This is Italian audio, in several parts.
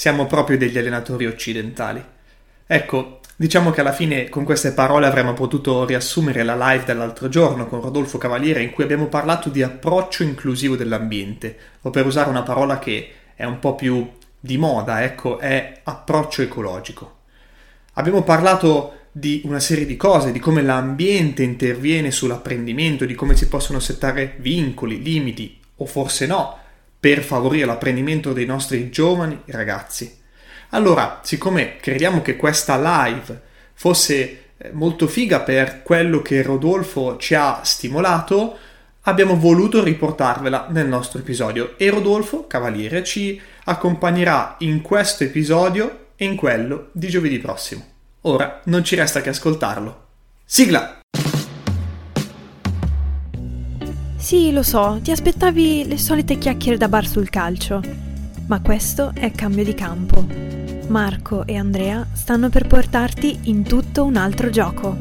siamo proprio degli allenatori occidentali. Ecco, diciamo che alla fine con queste parole avremmo potuto riassumere la live dell'altro giorno con Rodolfo Cavaliere in cui abbiamo parlato di approccio inclusivo dell'ambiente, o per usare una parola che è un po' più di moda, ecco, è approccio ecologico. Abbiamo parlato di una serie di cose, di come l'ambiente interviene sull'apprendimento, di come si possono settare vincoli, limiti o forse no per favorire l'apprendimento dei nostri giovani ragazzi. Allora, siccome crediamo che questa live fosse eh, molto figa per quello che Rodolfo ci ha stimolato, abbiamo voluto riportarvela nel nostro episodio e Rodolfo Cavaliere ci accompagnerà in questo episodio e in quello di giovedì prossimo. Ora non ci resta che ascoltarlo. Sigla! Sì, lo so, ti aspettavi le solite chiacchiere da bar sul calcio, ma questo è cambio di campo. Marco e Andrea stanno per portarti in tutto un altro gioco.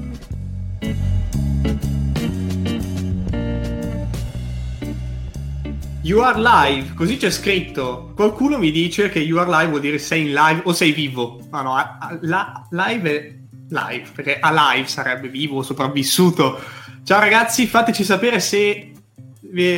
You are live, così c'è scritto. Qualcuno mi dice che you are live vuol dire sei in live o sei vivo. Ma no, la, live è live, perché alive sarebbe vivo, sopravvissuto. Ciao ragazzi, fateci sapere se,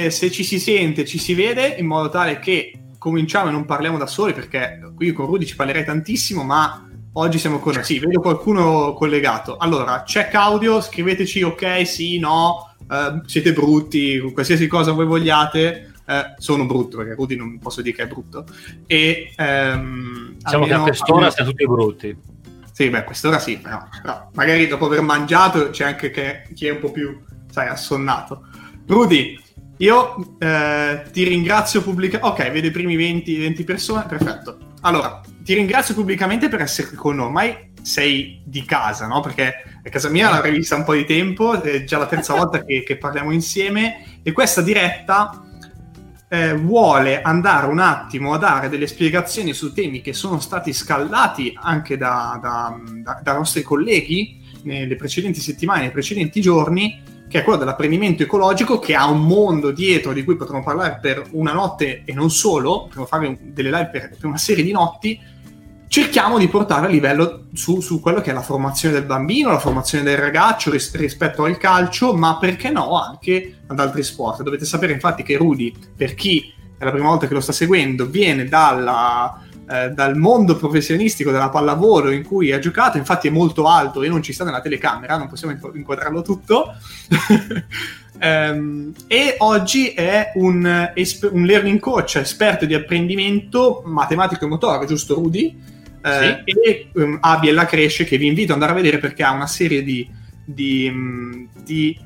se ci si sente, ci si vede, in modo tale che cominciamo e non parliamo da soli, perché qui con Rudy ci parlerei tantissimo, ma oggi siamo con... Sì, vedo qualcuno collegato. Allora, check audio, scriveteci ok, sì, no, uh, siete brutti, qualsiasi cosa voi vogliate. Eh, sono brutto perché Rudy non posso dire che è brutto. E ehm, diciamo almeno, che a quest'ora almeno... siamo tutti brutti. Sì beh a quest'ora sì però, però, magari dopo aver mangiato c'è anche che, chi è un po' più sai assonnato. Rudy io eh, ti ringrazio pubblicamente ok vedo i primi 20, 20 persone perfetto. Allora ti ringrazio pubblicamente per essere con noi. Ormai sei di casa, no? Perché a casa mia l'avrei vista un po' di tempo, è già la terza volta che, che parliamo insieme. E questa diretta eh, vuole andare un attimo a dare delle spiegazioni su temi che sono stati scaldati anche da, da, da, da nostri colleghi nelle precedenti settimane, nei precedenti giorni, che è quello dell'apprendimento ecologico, che ha un mondo dietro di cui potremmo parlare per una notte e non solo, potremmo fare delle live per, per una serie di notti, cerchiamo di portare a livello su, su, quello che è la formazione del bambino, la formazione del ragazzo ris- rispetto al calcio, ma perché no anche ad altri sport. Dovete sapere infatti che Rudy, per chi è la prima volta che lo sta seguendo, viene dalla, eh, dal mondo professionistico della pallavolo in cui ha giocato, infatti è molto alto e non ci sta nella telecamera, non possiamo inquadrarlo tutto. Um, e oggi è un, un, learning coach esperto di apprendimento matematico e motore, giusto Rudy? eh, sì. e um, Abiella Cresce che vi invito ad andare a vedere perché ha una serie di, di, um, di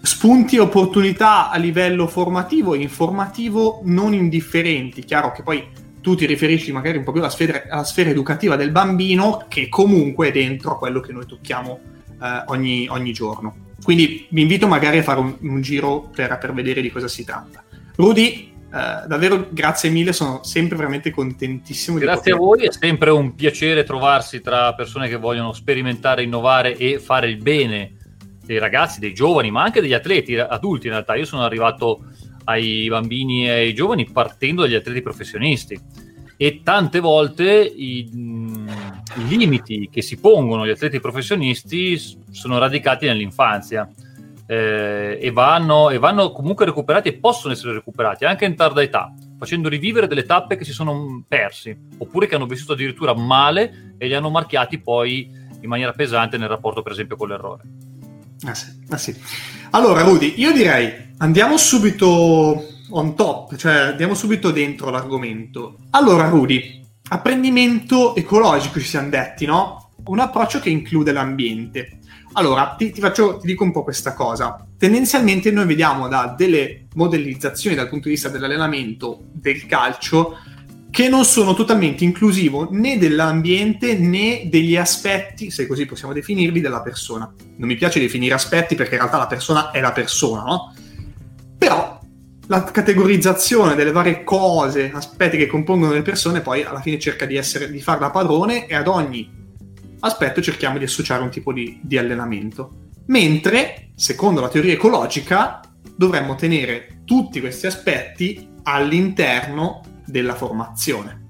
spunti e opportunità a livello formativo e informativo non indifferenti. Chiaro che poi tu ti riferisci magari un po' più alla sfera, alla sfera educativa del bambino, che comunque è dentro quello che noi tocchiamo eh, ogni, ogni, giorno. Quindi vi invito magari a fare un, un giro per, per vedere di cosa si tratta. Rudy, Uh, davvero grazie mille, sono sempre veramente contentissimo. Grazie a voi, è sempre un piacere trovarsi tra persone che vogliono sperimentare, innovare e fare il bene dei ragazzi, dei giovani, ma anche degli atleti adulti in realtà. Io sono arrivato ai bambini e ai giovani partendo dagli atleti professionisti e tante volte i, i limiti che si pongono gli atleti professionisti sono radicati nell'infanzia eh, e, vanno, e, vanno, comunque recuperati e possono essere recuperati anche in tarda età, facendo rivivere delle tappe che si sono persi oppure che hanno vissuto addirittura male e li hanno marchiati poi in maniera pesante nel rapporto per esempio con l'errore. Ah sì, ah sì. Allora Rudy, io direi andiamo subito on top, cioè andiamo subito dentro l'argomento. Allora Rudy, apprendimento ecologico ci siamo detti, no? Un approccio che include l'ambiente. Allora, ti, ti, faccio, ti dico un po' questa cosa. Tendenzialmente noi vediamo da delle modellizzazioni dal punto di vista dell'allenamento del calcio che non sono totalmente inclusivo né dell'ambiente né degli aspetti, se così possiamo definirli, della persona. Non mi piace definire aspetti perché in realtà la persona è la persona, no? Però la categorizzazione delle varie cose, aspetti che compongono le persone, poi alla fine cerca di, essere, di farla padrone e ad ogni aspetto cerchiamo di associare un tipo di, di allenamento. Mentre, secondo la teoria ecologica, dovremmo tenere tutti questi aspetti all'interno della formazione.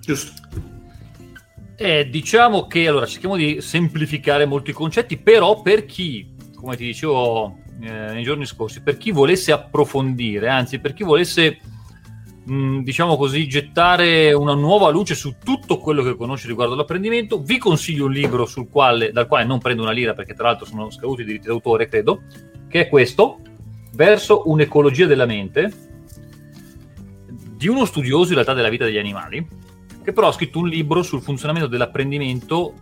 Giusto. Eh, diciamo che allora cerchiamo di semplificare molti concetti, però per chi, come ti dicevo eh, nei giorni scorsi, per chi volesse approfondire, anzi per chi volesse, mh, diciamo così, gettare una nuova luce su tutto quello che conosce riguardo all'apprendimento, vi consiglio un libro sul quale, dal quale non prendo una lira perché tra l'altro sono scaduti i diritti d'autore, credo, che è questo, Verso un'ecologia della mente, di uno studioso in realtà della vita degli animali, che però ha scritto un libro sul funzionamento dell'apprendimento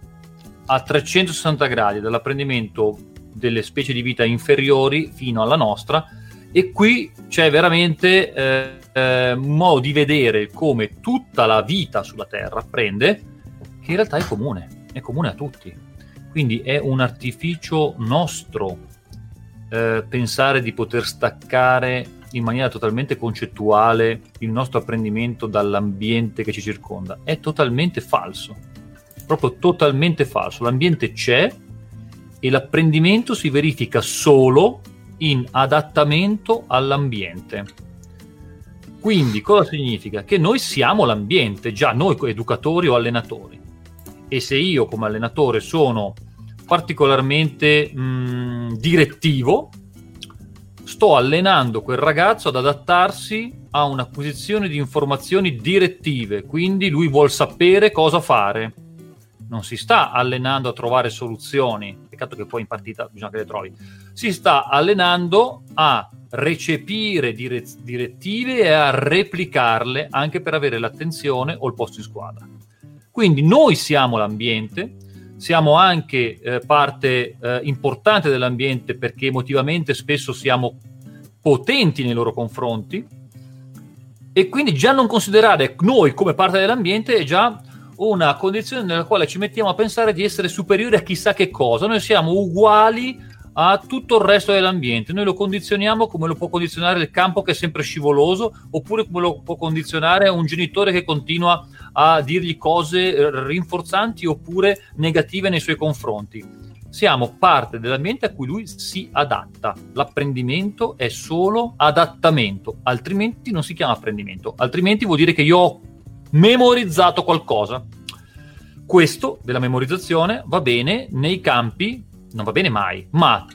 a 360 gradi, dall'apprendimento delle specie di vita inferiori fino alla nostra, e qui c'è veramente eh, eh, un modo di vedere come tutta la vita sulla Terra apprende, che in realtà è comune, è comune a tutti. Quindi è un artificio nostro eh, pensare di poter staccare in maniera totalmente concettuale il nostro apprendimento dall'ambiente che ci circonda. È totalmente falso, proprio totalmente falso. L'ambiente c'è e l'apprendimento si verifica solo in adattamento all'ambiente. Quindi cosa significa? Che noi siamo l'ambiente, già noi educatori o allenatori. E se io come allenatore sono particolarmente mh, direttivo, sto allenando quel ragazzo ad adattarsi a un'acquisizione di informazioni direttive, quindi lui vuol sapere cosa fare. Non si sta allenando a trovare soluzioni, peccato che poi in partita bisogna che le trovi. Si sta allenando a recepire dire- direttive e a replicarle anche per avere l'attenzione o il posto in squadra. Quindi noi siamo l'ambiente, siamo anche eh, parte eh, importante dell'ambiente perché emotivamente spesso siamo potenti nei loro confronti e quindi già non considerare noi come parte dell'ambiente è già una condizione nella quale ci mettiamo a pensare di essere superiori a chissà che cosa. Noi siamo uguali a tutto il resto dell'ambiente. Noi lo condizioniamo come lo può condizionare il campo che è sempre scivoloso, oppure come lo può condizionare un genitore che continua a dirgli cose eh, rinforzanti oppure negative nei suoi confronti. Siamo parte dell'ambiente a cui lui si adatta. L'apprendimento è solo adattamento, altrimenti non si chiama apprendimento, altrimenti vuol dire che io ho memorizzato qualcosa. Questo della memorizzazione va bene nei campi non va bene mai, ma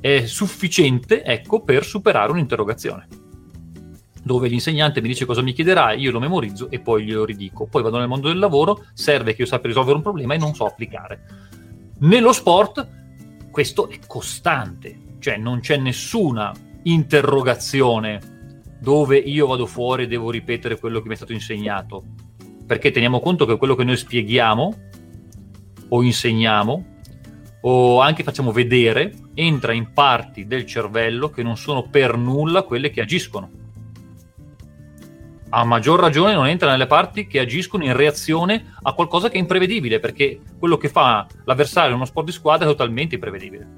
è sufficiente, ecco, per superare un'interrogazione. Dove l'insegnante mi dice cosa mi chiederà, io lo memorizzo e poi glielo ridico. Poi vado nel mondo del lavoro, serve che io sappia risolvere un problema e non so applicare. Nello sport questo è costante, cioè non c'è nessuna interrogazione dove io vado fuori e devo ripetere quello che mi è stato insegnato. Perché teniamo conto che quello che noi spieghiamo o insegniamo o anche facciamo vedere, entra in parti del cervello che non sono per nulla quelle che agiscono. A maggior ragione non entra nelle parti che agiscono in reazione a qualcosa che è imprevedibile, perché quello che fa l'avversario in uno sport di squadra è totalmente imprevedibile.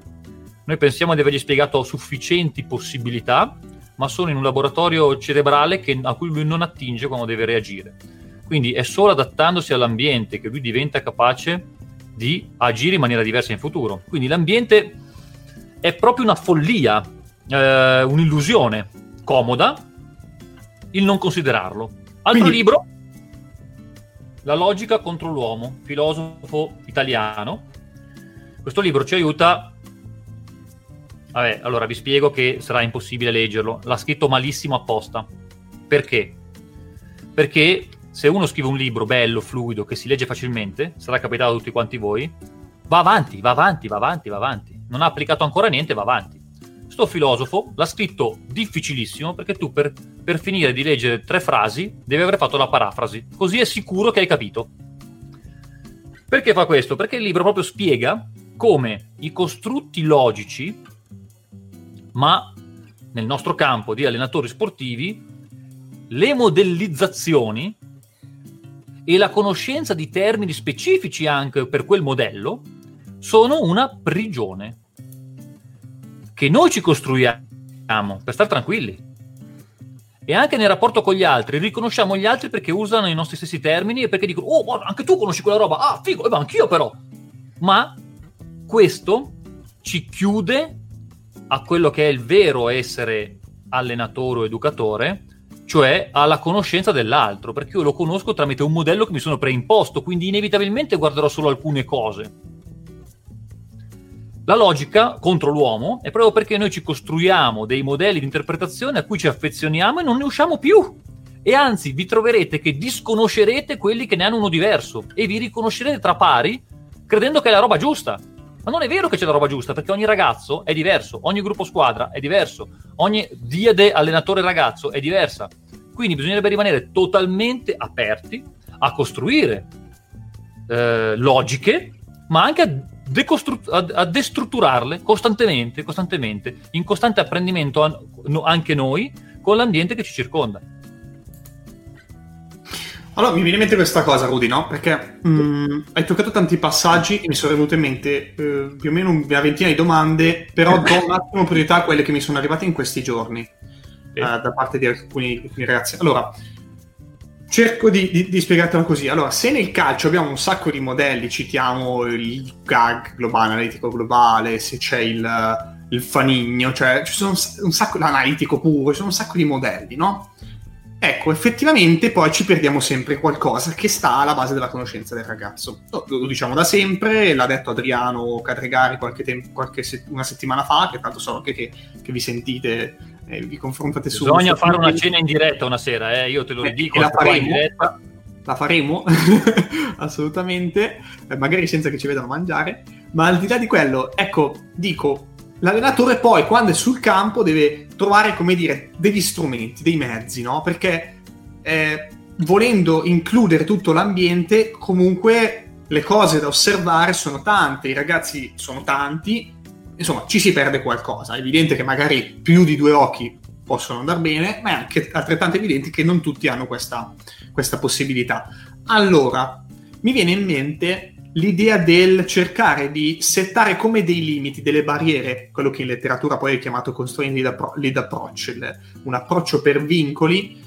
Noi pensiamo di avergli spiegato sufficienti possibilità, ma sono in un laboratorio cerebrale che, a cui lui non attinge quando deve reagire. Quindi è solo adattandosi all'ambiente che lui diventa capace di agire in maniera diversa in futuro. Quindi l'ambiente è proprio una follia, eh, un'illusione comoda il non considerarlo. Altro Quindi... libro, La logica contro l'uomo, filosofo italiano. Questo libro ci aiuta. Vabbè, allora vi spiego che sarà impossibile leggerlo. L'ha scritto malissimo apposta. Perché? Perché se uno scrive un libro bello, fluido, che si legge facilmente, sarà capitato a tutti quanti voi, va avanti, va avanti, va avanti, va avanti. Non ha applicato ancora niente, va avanti. Sto filosofo l'ha scritto difficilissimo perché tu per, per finire di leggere tre frasi devi aver fatto la parafrasi, così è sicuro che hai capito. Perché fa questo? Perché il libro proprio spiega come i costrutti logici, ma nel nostro campo di allenatori sportivi, le modellizzazioni e la conoscenza di termini specifici anche per quel modello sono una prigione che noi ci costruiamo per stare tranquilli. E anche nel rapporto con gli altri, riconosciamo gli altri perché usano i nostri stessi termini e perché dicono, oh, anche tu conosci quella roba, ah, figo, e eh, anch'io però. Ma questo ci chiude a quello che è il vero essere allenatore o educatore, cioè alla conoscenza dell'altro, perché io lo conosco tramite un modello che mi sono preimposto, quindi inevitabilmente guarderò solo alcune cose. La logica contro l'uomo è proprio perché noi ci costruiamo dei modelli di interpretazione a cui ci affezioniamo e non ne usciamo più. E anzi, vi troverete che disconoscerete quelli che ne hanno uno diverso e vi riconoscerete tra pari credendo che è la roba giusta. Ma non è vero che c'è la roba giusta, perché ogni ragazzo è diverso, ogni gruppo squadra è diverso, ogni diade allenatore ragazzo è diversa. Quindi bisognerebbe rimanere totalmente aperti a costruire eh, logiche, ma anche a, decostru- a, a, destrutturarle costantemente, costantemente, in costante apprendimento an- no, anche noi con l'ambiente che ci circonda. Allora, mi viene in mente questa cosa, Rudy, no? Perché mh, mm, hai toccato tanti passaggi e mi sono venute in mente eh, più o meno una ventina di domande, però do un attimo priorità a quelle che mi sono arrivate in questi giorni sì. uh, da parte di alcuni, alcuni, ragazzi. Allora, cerco di, di, di, spiegartela così. Allora, se nel calcio abbiamo un sacco di modelli, citiamo il GAG globale, analitico globale, se c'è il, il fanigno, cioè ci sono un sacco, l'analitico puro, ci sono un sacco di modelli, no? Ecco, effettivamente poi ci perdiamo sempre qualcosa che sta alla base della conoscenza del ragazzo. Lo, lo diciamo da sempre, l'ha detto Adriano Cadregari qualche, tempo, qualche se- una settimana fa, che tanto so che, che vi sentite eh, vi confrontate su... Bisogna fare una cena in diretta una sera, eh? io te lo dico. La faremo, la faremo assolutamente, eh, magari senza che ci vedano mangiare, ma al di là di quello, ecco, dico, l'allenatore poi quando è sul campo deve trovare, come dire, degli strumenti, dei mezzi, no? Perché eh, volendo includere tutto l'ambiente, comunque le cose da osservare sono tante, i ragazzi sono tanti, insomma ci si perde qualcosa. È evidente che magari più di due occhi possono andare bene, ma è anche altrettanto evidente che non tutti hanno questa, questa possibilità. Allora, mi viene in mente l'idea del cercare di settare come dei limiti, delle barriere, quello che in letteratura poi è chiamato constraint lead, appro- lead approach, un approccio per vincoli,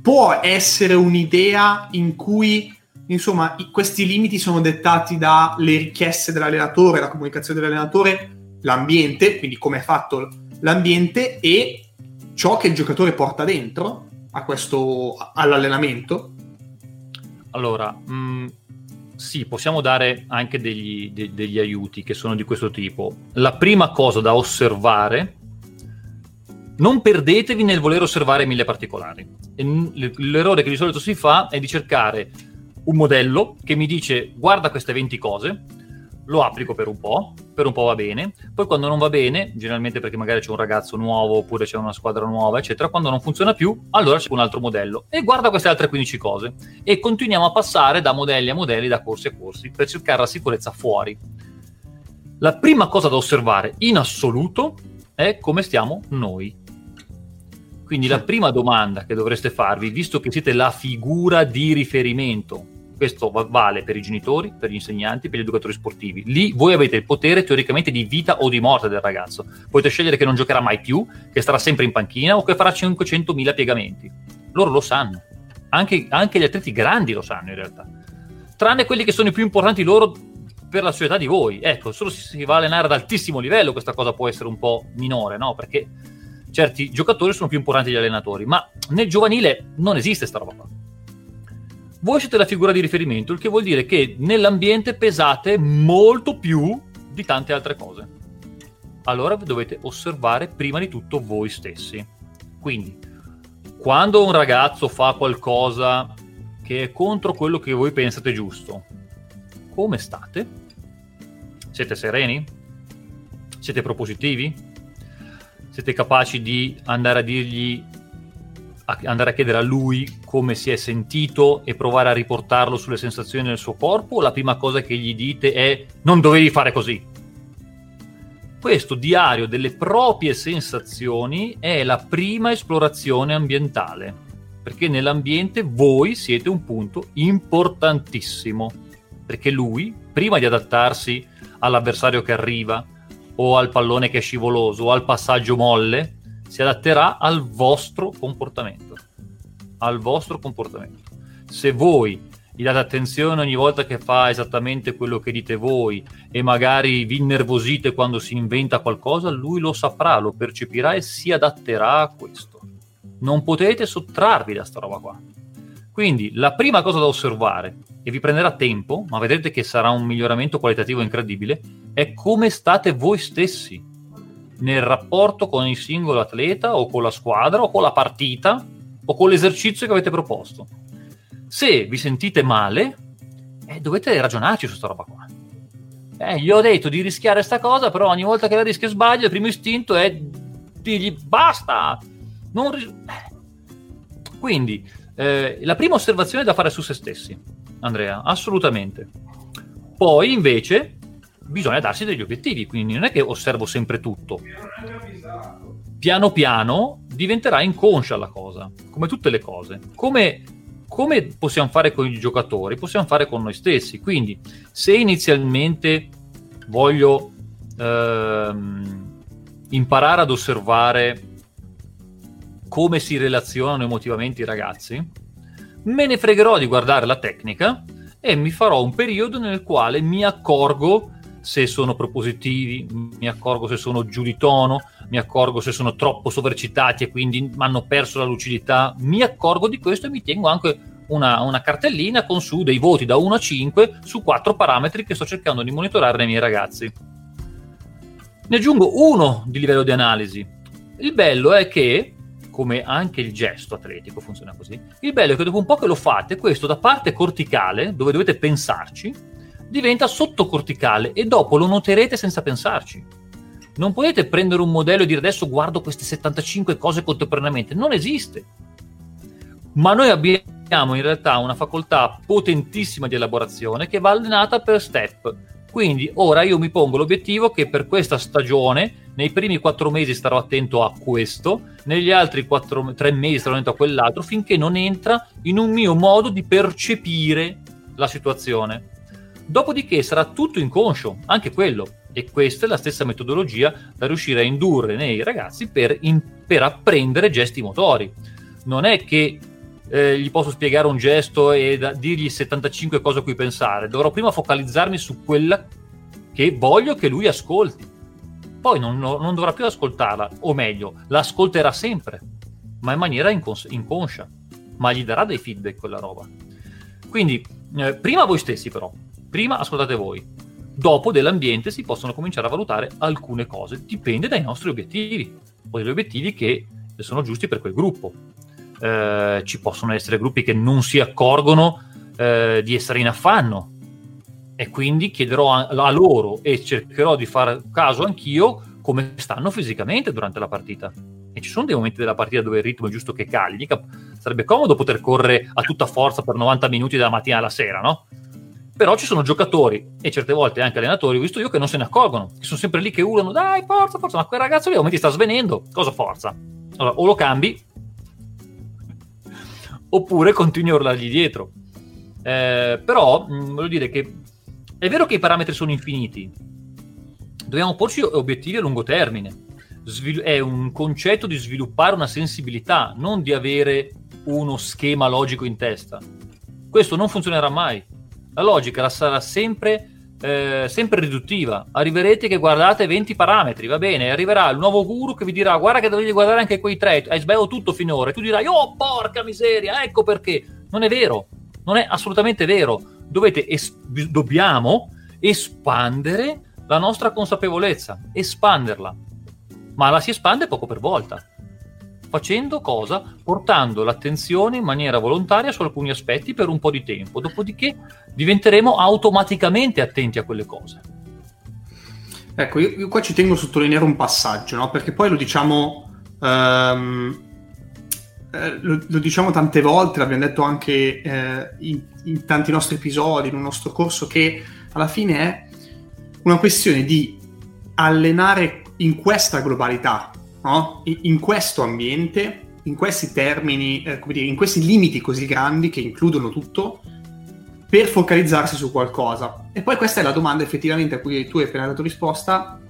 può essere un'idea in cui insomma questi limiti sono dettati dalle richieste dell'allenatore, la comunicazione dell'allenatore, l'ambiente, quindi come è fatto l'ambiente e ciò che il giocatore porta dentro a questo, all'allenamento. Allora, mh mm, sì, possiamo dare anche degli, de- degli aiuti che sono di questo tipo. La prima cosa da osservare non perdetevi nel voler osservare mille particolari. l'errore che di solito si fa è di cercare un modello che mi dice guarda queste 20 cose, lo applico per un po', per un po' va bene, poi quando non va bene, generalmente perché magari c'è un ragazzo nuovo oppure c'è una squadra nuova, eccetera, quando non funziona più, allora c'è un altro modello e guarda queste altre 15 cose e continuiamo a passare da modelli a modelli, da corsi a corsi, per cercare la sicurezza fuori. La prima cosa da osservare in assoluto è come stiamo noi. Quindi la prima domanda che dovreste farvi, visto che siete la figura di riferimento questo vale per i genitori, per gli insegnanti, per gli educatori sportivi. Lì voi avete il potere teoricamente di vita o di morte del ragazzo. Potete scegliere che non giocherà mai più, che starà sempre in panchina o che farà 500.000 piegamenti. Loro lo sanno. Anche, anche gli atleti grandi lo sanno in realtà. Tranne quelli che sono i più importanti loro per la società di voi. Ecco, solo se si va a allenare ad altissimo livello questa cosa può essere un po' minore, no? Perché certi giocatori sono più importanti degli allenatori, ma nel giovanile non esiste sta roba qua voi siete la figura di riferimento, il che vuol dire che nell'ambiente pesate molto più di tante altre cose. Allora dovete osservare prima di tutto voi stessi. Quindi, quando un ragazzo fa qualcosa che è contro quello che voi pensate giusto, come state? Siete sereni? Siete propositivi? Siete capaci di andare a dirgli andare a chiedere a lui come si è sentito e provare a riportarlo sulle sensazioni del suo corpo o la prima cosa che gli dite è non dovevi fare così? Questo diario delle proprie sensazioni è la prima esplorazione ambientale, perché nell'ambiente voi siete un punto importantissimo, perché lui, prima di adattarsi all'avversario che arriva, o al pallone che è scivoloso, o al passaggio molle, si adatterà al vostro comportamento. Al vostro comportamento. Se voi gli date attenzione ogni volta che fa esattamente quello che dite voi e magari vi innervosite quando si inventa qualcosa, lui lo saprà, lo percepirà e si adatterà a questo. Non potete sottrarvi da sta roba qua. Quindi la prima cosa da osservare, e vi prenderà tempo, ma vedrete che sarà un miglioramento qualitativo incredibile, è come state voi stessi nel rapporto con il singolo atleta o con la squadra o con la partita o con l'esercizio che avete proposto. Se vi sentite male, eh, dovete ragionarci su questa roba qua. Eh, gli ho detto di rischiare sta cosa, però ogni volta che la rischia sbaglio, il primo istinto è dirgli basta. Ris- eh. Quindi, eh, la prima osservazione è da fare su se stessi, Andrea, assolutamente. Poi, invece, bisogna darsi degli obiettivi, quindi non è che osservo sempre tutto. Piano piano diventerà inconscia la cosa, come tutte le cose. Come, come possiamo fare con i giocatori? Possiamo fare con noi stessi. Quindi, se inizialmente voglio ehm, imparare ad osservare come si relazionano emotivamente i ragazzi, me ne fregherò di guardare la tecnica e mi farò un periodo nel quale mi accorgo se sono propositivi, mi accorgo se sono giù di tono, mi accorgo se sono troppo sovrecitati e quindi mi hanno perso la lucidità, mi accorgo di questo e mi tengo anche una, una, cartellina con su dei voti da 1 a 5 su quattro parametri che sto cercando di monitorare nei miei ragazzi. Ne aggiungo uno di livello di analisi. Il bello è che, come anche il gesto atletico funziona così, il bello è che dopo un po' che lo fate, questo da parte corticale, dove dovete pensarci, diventa sottocorticale e dopo lo noterete senza pensarci. Non potete prendere un modello e dire adesso guardo queste 75 cose contemporaneamente, non esiste. Ma noi abbiamo in realtà una facoltà potentissima di elaborazione che va allenata per step. Quindi ora io mi pongo l'obiettivo che per questa stagione, nei primi quattro mesi starò attento a questo, negli altri quattro, tre mesi starò attento a quell'altro, finché non entra in un mio modo di percepire la situazione. Dopodiché sarà tutto inconscio, anche quello. E questa è la stessa metodologia da riuscire a indurre nei ragazzi per, in, per apprendere gesti motori. Non è che eh, gli posso spiegare un gesto e da, dirgli 75 cose a cui pensare, dovrò prima focalizzarmi su quella che voglio che lui ascolti. Poi non, non dovrà più ascoltarla, o meglio, l'ascolterà sempre, ma in maniera incons- inconscia, ma gli darà dei feedback quella roba. Quindi, eh, prima voi stessi però, Prima ascoltate voi, dopo dell'ambiente si possono cominciare a valutare alcune cose, dipende dai nostri obiettivi, o dagli obiettivi che sono giusti per quel gruppo. Eh, ci possono essere gruppi che non si accorgono eh, di essere in affanno e quindi chiederò a, a loro e cercherò di fare caso anch'io come stanno fisicamente durante la partita. E ci sono dei momenti della partita dove il ritmo è giusto che cagli. Sarebbe comodo poter correre a tutta forza per 90 minuti dalla mattina alla sera, no? Però ci sono giocatori e certe volte anche allenatori, ho visto io, che non se ne accorgono, che sono sempre lì che urlano, dai, forza, forza, ma quel ragazzo lì a momenti sta svenendo, cosa forza? Allora, o lo cambi, oppure continui a urlargli dietro. Eh, però, mh, mm, voglio dire che è vero che i parametri sono infiniti, dobbiamo porci obiettivi a lungo termine. Svil- è un concetto di sviluppare una sensibilità, non di avere uno schema logico in testa. Questo non funzionerà mai la logica sarà sempre, eh, sempre riduttiva. Arriverete che guardate 20 parametri, va bene, arriverà il nuovo guru che vi dirà guarda che dovete guardare anche quei tre, hai sbagliato tutto finora, e tu dirai oh porca miseria, ecco perché. Non è vero, non è assolutamente vero. Dovete es- dobbiamo espandere la nostra consapevolezza, espanderla, ma la si espande poco per volta. Facendo cosa? Portando l'attenzione in maniera volontaria su alcuni aspetti per un po' di tempo, dopodiché diventeremo automaticamente attenti a quelle cose. Ecco, io, io qua ci tengo a sottolineare un passaggio, no? perché poi lo diciamo, um, eh, lo, lo, diciamo tante volte, l'abbiamo detto anche eh, in, in tanti nostri episodi, in un nostro corso, che alla fine è una questione di allenare in questa globalità no? in, questo ambiente, in questi termini, eh, come dire, in questi limiti così grandi che includono tutto, per focalizzarsi su qualcosa. E poi questa è la domanda effettivamente a cui tu hai appena dato risposta,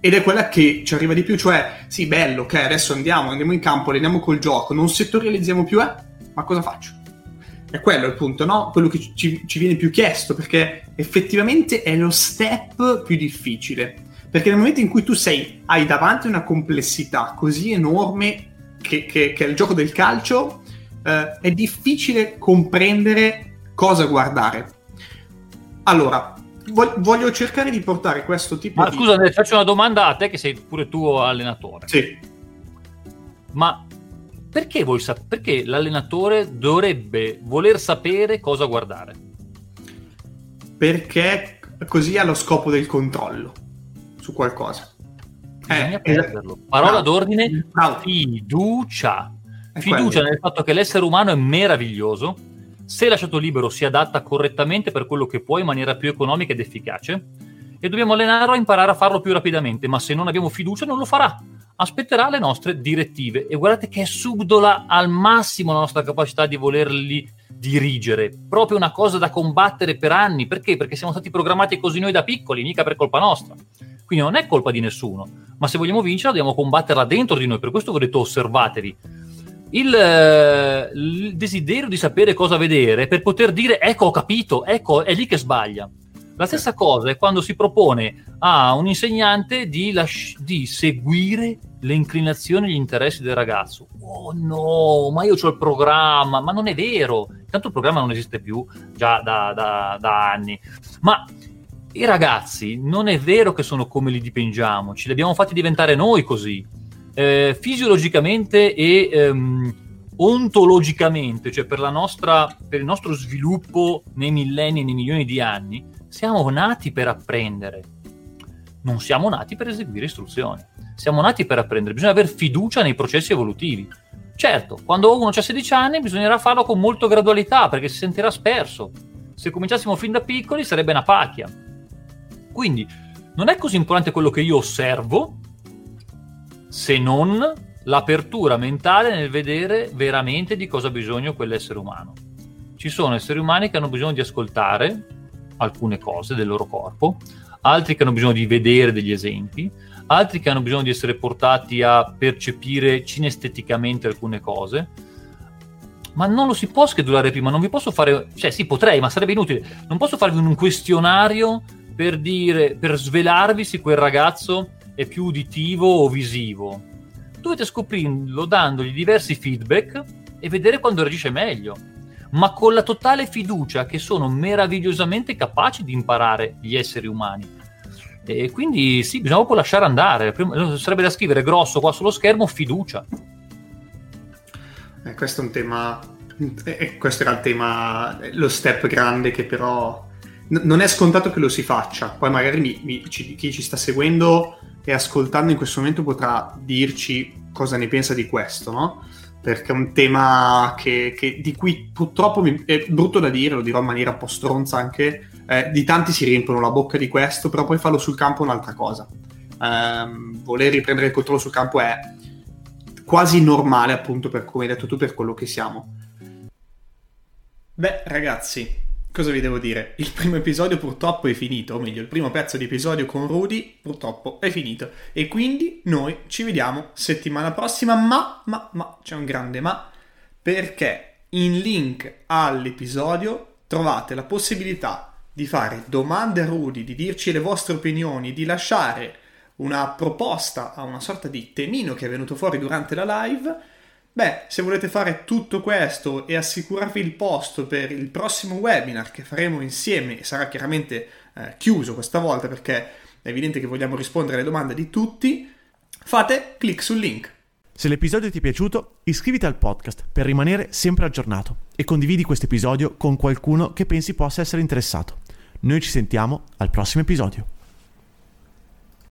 ed è quella che ci arriva di più, cioè, sì, bello, ok, adesso andiamo, andiamo in campo, andiamo col gioco, non settorializziamo più, eh? Ma cosa faccio? È quello il punto, no? Quello che ci, ci viene più chiesto, perché effettivamente è lo step più difficile perché nel momento in cui tu sei, hai davanti una complessità così enorme che, che, che, è il gioco del calcio, eh, è difficile comprendere cosa guardare. Allora, voglio cercare di portare questo tipo Ma di... scusa, faccio una domanda a te che sei pure tuo allenatore. Sì. Ma perché, vuoi sap- perché l'allenatore dovrebbe voler sapere cosa guardare? Perché così ha lo scopo del controllo su qualcosa. Bisogna eh, perderlo. Parola bravo, d'ordine, bravo. fiducia. È fiducia quello. nel fatto che l'essere umano è meraviglioso, se lasciato libero si adatta correttamente per quello che può in maniera più economica ed efficace e dobbiamo allenarlo a imparare a farlo più rapidamente, ma se non abbiamo fiducia non lo farà. Aspetterà le nostre direttive e guardate che è subdola al massimo la nostra capacità di volerli dirigere, proprio una cosa da combattere per anni. Perché? Perché siamo stati programmati così noi da piccoli, mica per colpa nostra. Quindi non è colpa di nessuno, ma se vogliamo vincere dobbiamo combatterla dentro di noi. Per questo ho detto osservatevi. Il, eh, il, desiderio di sapere cosa vedere per poter dire ecco ho capito, ecco è lì che sbaglia. La stessa cosa è quando si propone a un insegnante di, lasci- di seguire le inclinazioni e gli interessi del ragazzo. Oh no, ma io ho il programma, ma non è vero. Tanto il programma non esiste più già da, da, da anni. Ma i ragazzi non è vero che sono come li dipingiamo, ce li abbiamo fatti diventare noi così. Eh, fisiologicamente e ehm, ontologicamente, cioè per, nostra, per, il nostro sviluppo nei millenni e nei milioni di anni, siamo nati per apprendere. Non siamo nati per eseguire istruzioni. Siamo nati per apprendere. Bisogna avere fiducia nei processi evolutivi. Certo, quando uno ha 16 anni bisognerà farlo con molta gradualità perché si sentirà sperso. Se cominciassimo fin da piccoli sarebbe una pacchia quindi non è così importante quello che io osservo, se non l'apertura mentale nel vedere veramente di cosa ha bisogno quell'essere umano. Ci sono esseri umani che hanno bisogno di ascoltare alcune cose del loro corpo, altri che hanno bisogno di vedere degli esempi, altri che hanno bisogno di essere portati a percepire cinesteticamente alcune cose. Ma non lo si può schedulare prima, non vi posso fare, cioè sì potrei, ma sarebbe inutile. Non posso farvi un questionario per dire, per svelarvi se quel ragazzo è più uditivo o visivo. Dovete scoprirlo dandogli diversi feedback e vedere quando reagisce meglio, ma con la totale fiducia che sono meravigliosamente capaci di imparare gli esseri umani. E quindi sì, bisogna proprio lasciare andare. Prima, sarebbe da scrivere grosso qua sullo schermo fiducia. Eh, questo è un tema. Eh, questo era il tema, lo step grande che però non è scontato che lo si faccia. Poi magari mi, mi, ci, chi ci sta seguendo e ascoltando in questo momento potrà dirci cosa ne pensa di questo, no? Perché è un tema che, che, di cui purtroppo mi, è brutto da dire, lo dirò in maniera un po' stronza anche, eh, di tanti si riempiono la bocca di questo, però poi farlo sul campo è un'altra cosa. Eh, voler riprendere il controllo sul campo è quasi normale, appunto, per come hai detto tu, per quello che siamo. Beh, ragazzi, cosa vi devo dire? Il primo episodio purtroppo è finito, o meglio, il primo pezzo di episodio con Rudy purtroppo è finito. E quindi noi ci vediamo settimana prossima, ma, ma, ma, c'è un grande ma, perché in link all'episodio trovate la possibilità di fare domande a Rudy, di dirci le vostre opinioni, di lasciare una proposta a una sorta di temino che è venuto fuori durante la live Beh, se volete fare tutto questo e assicurarvi il posto per il prossimo webinar che faremo insieme, sarà chiaramente eh, chiuso questa volta perché è evidente che vogliamo rispondere alle domande di tutti, fate clic sul link. Se l'episodio ti è piaciuto, iscriviti al podcast per rimanere sempre aggiornato e condividi questo episodio con qualcuno che pensi possa essere interessato. Noi ci sentiamo al prossimo episodio.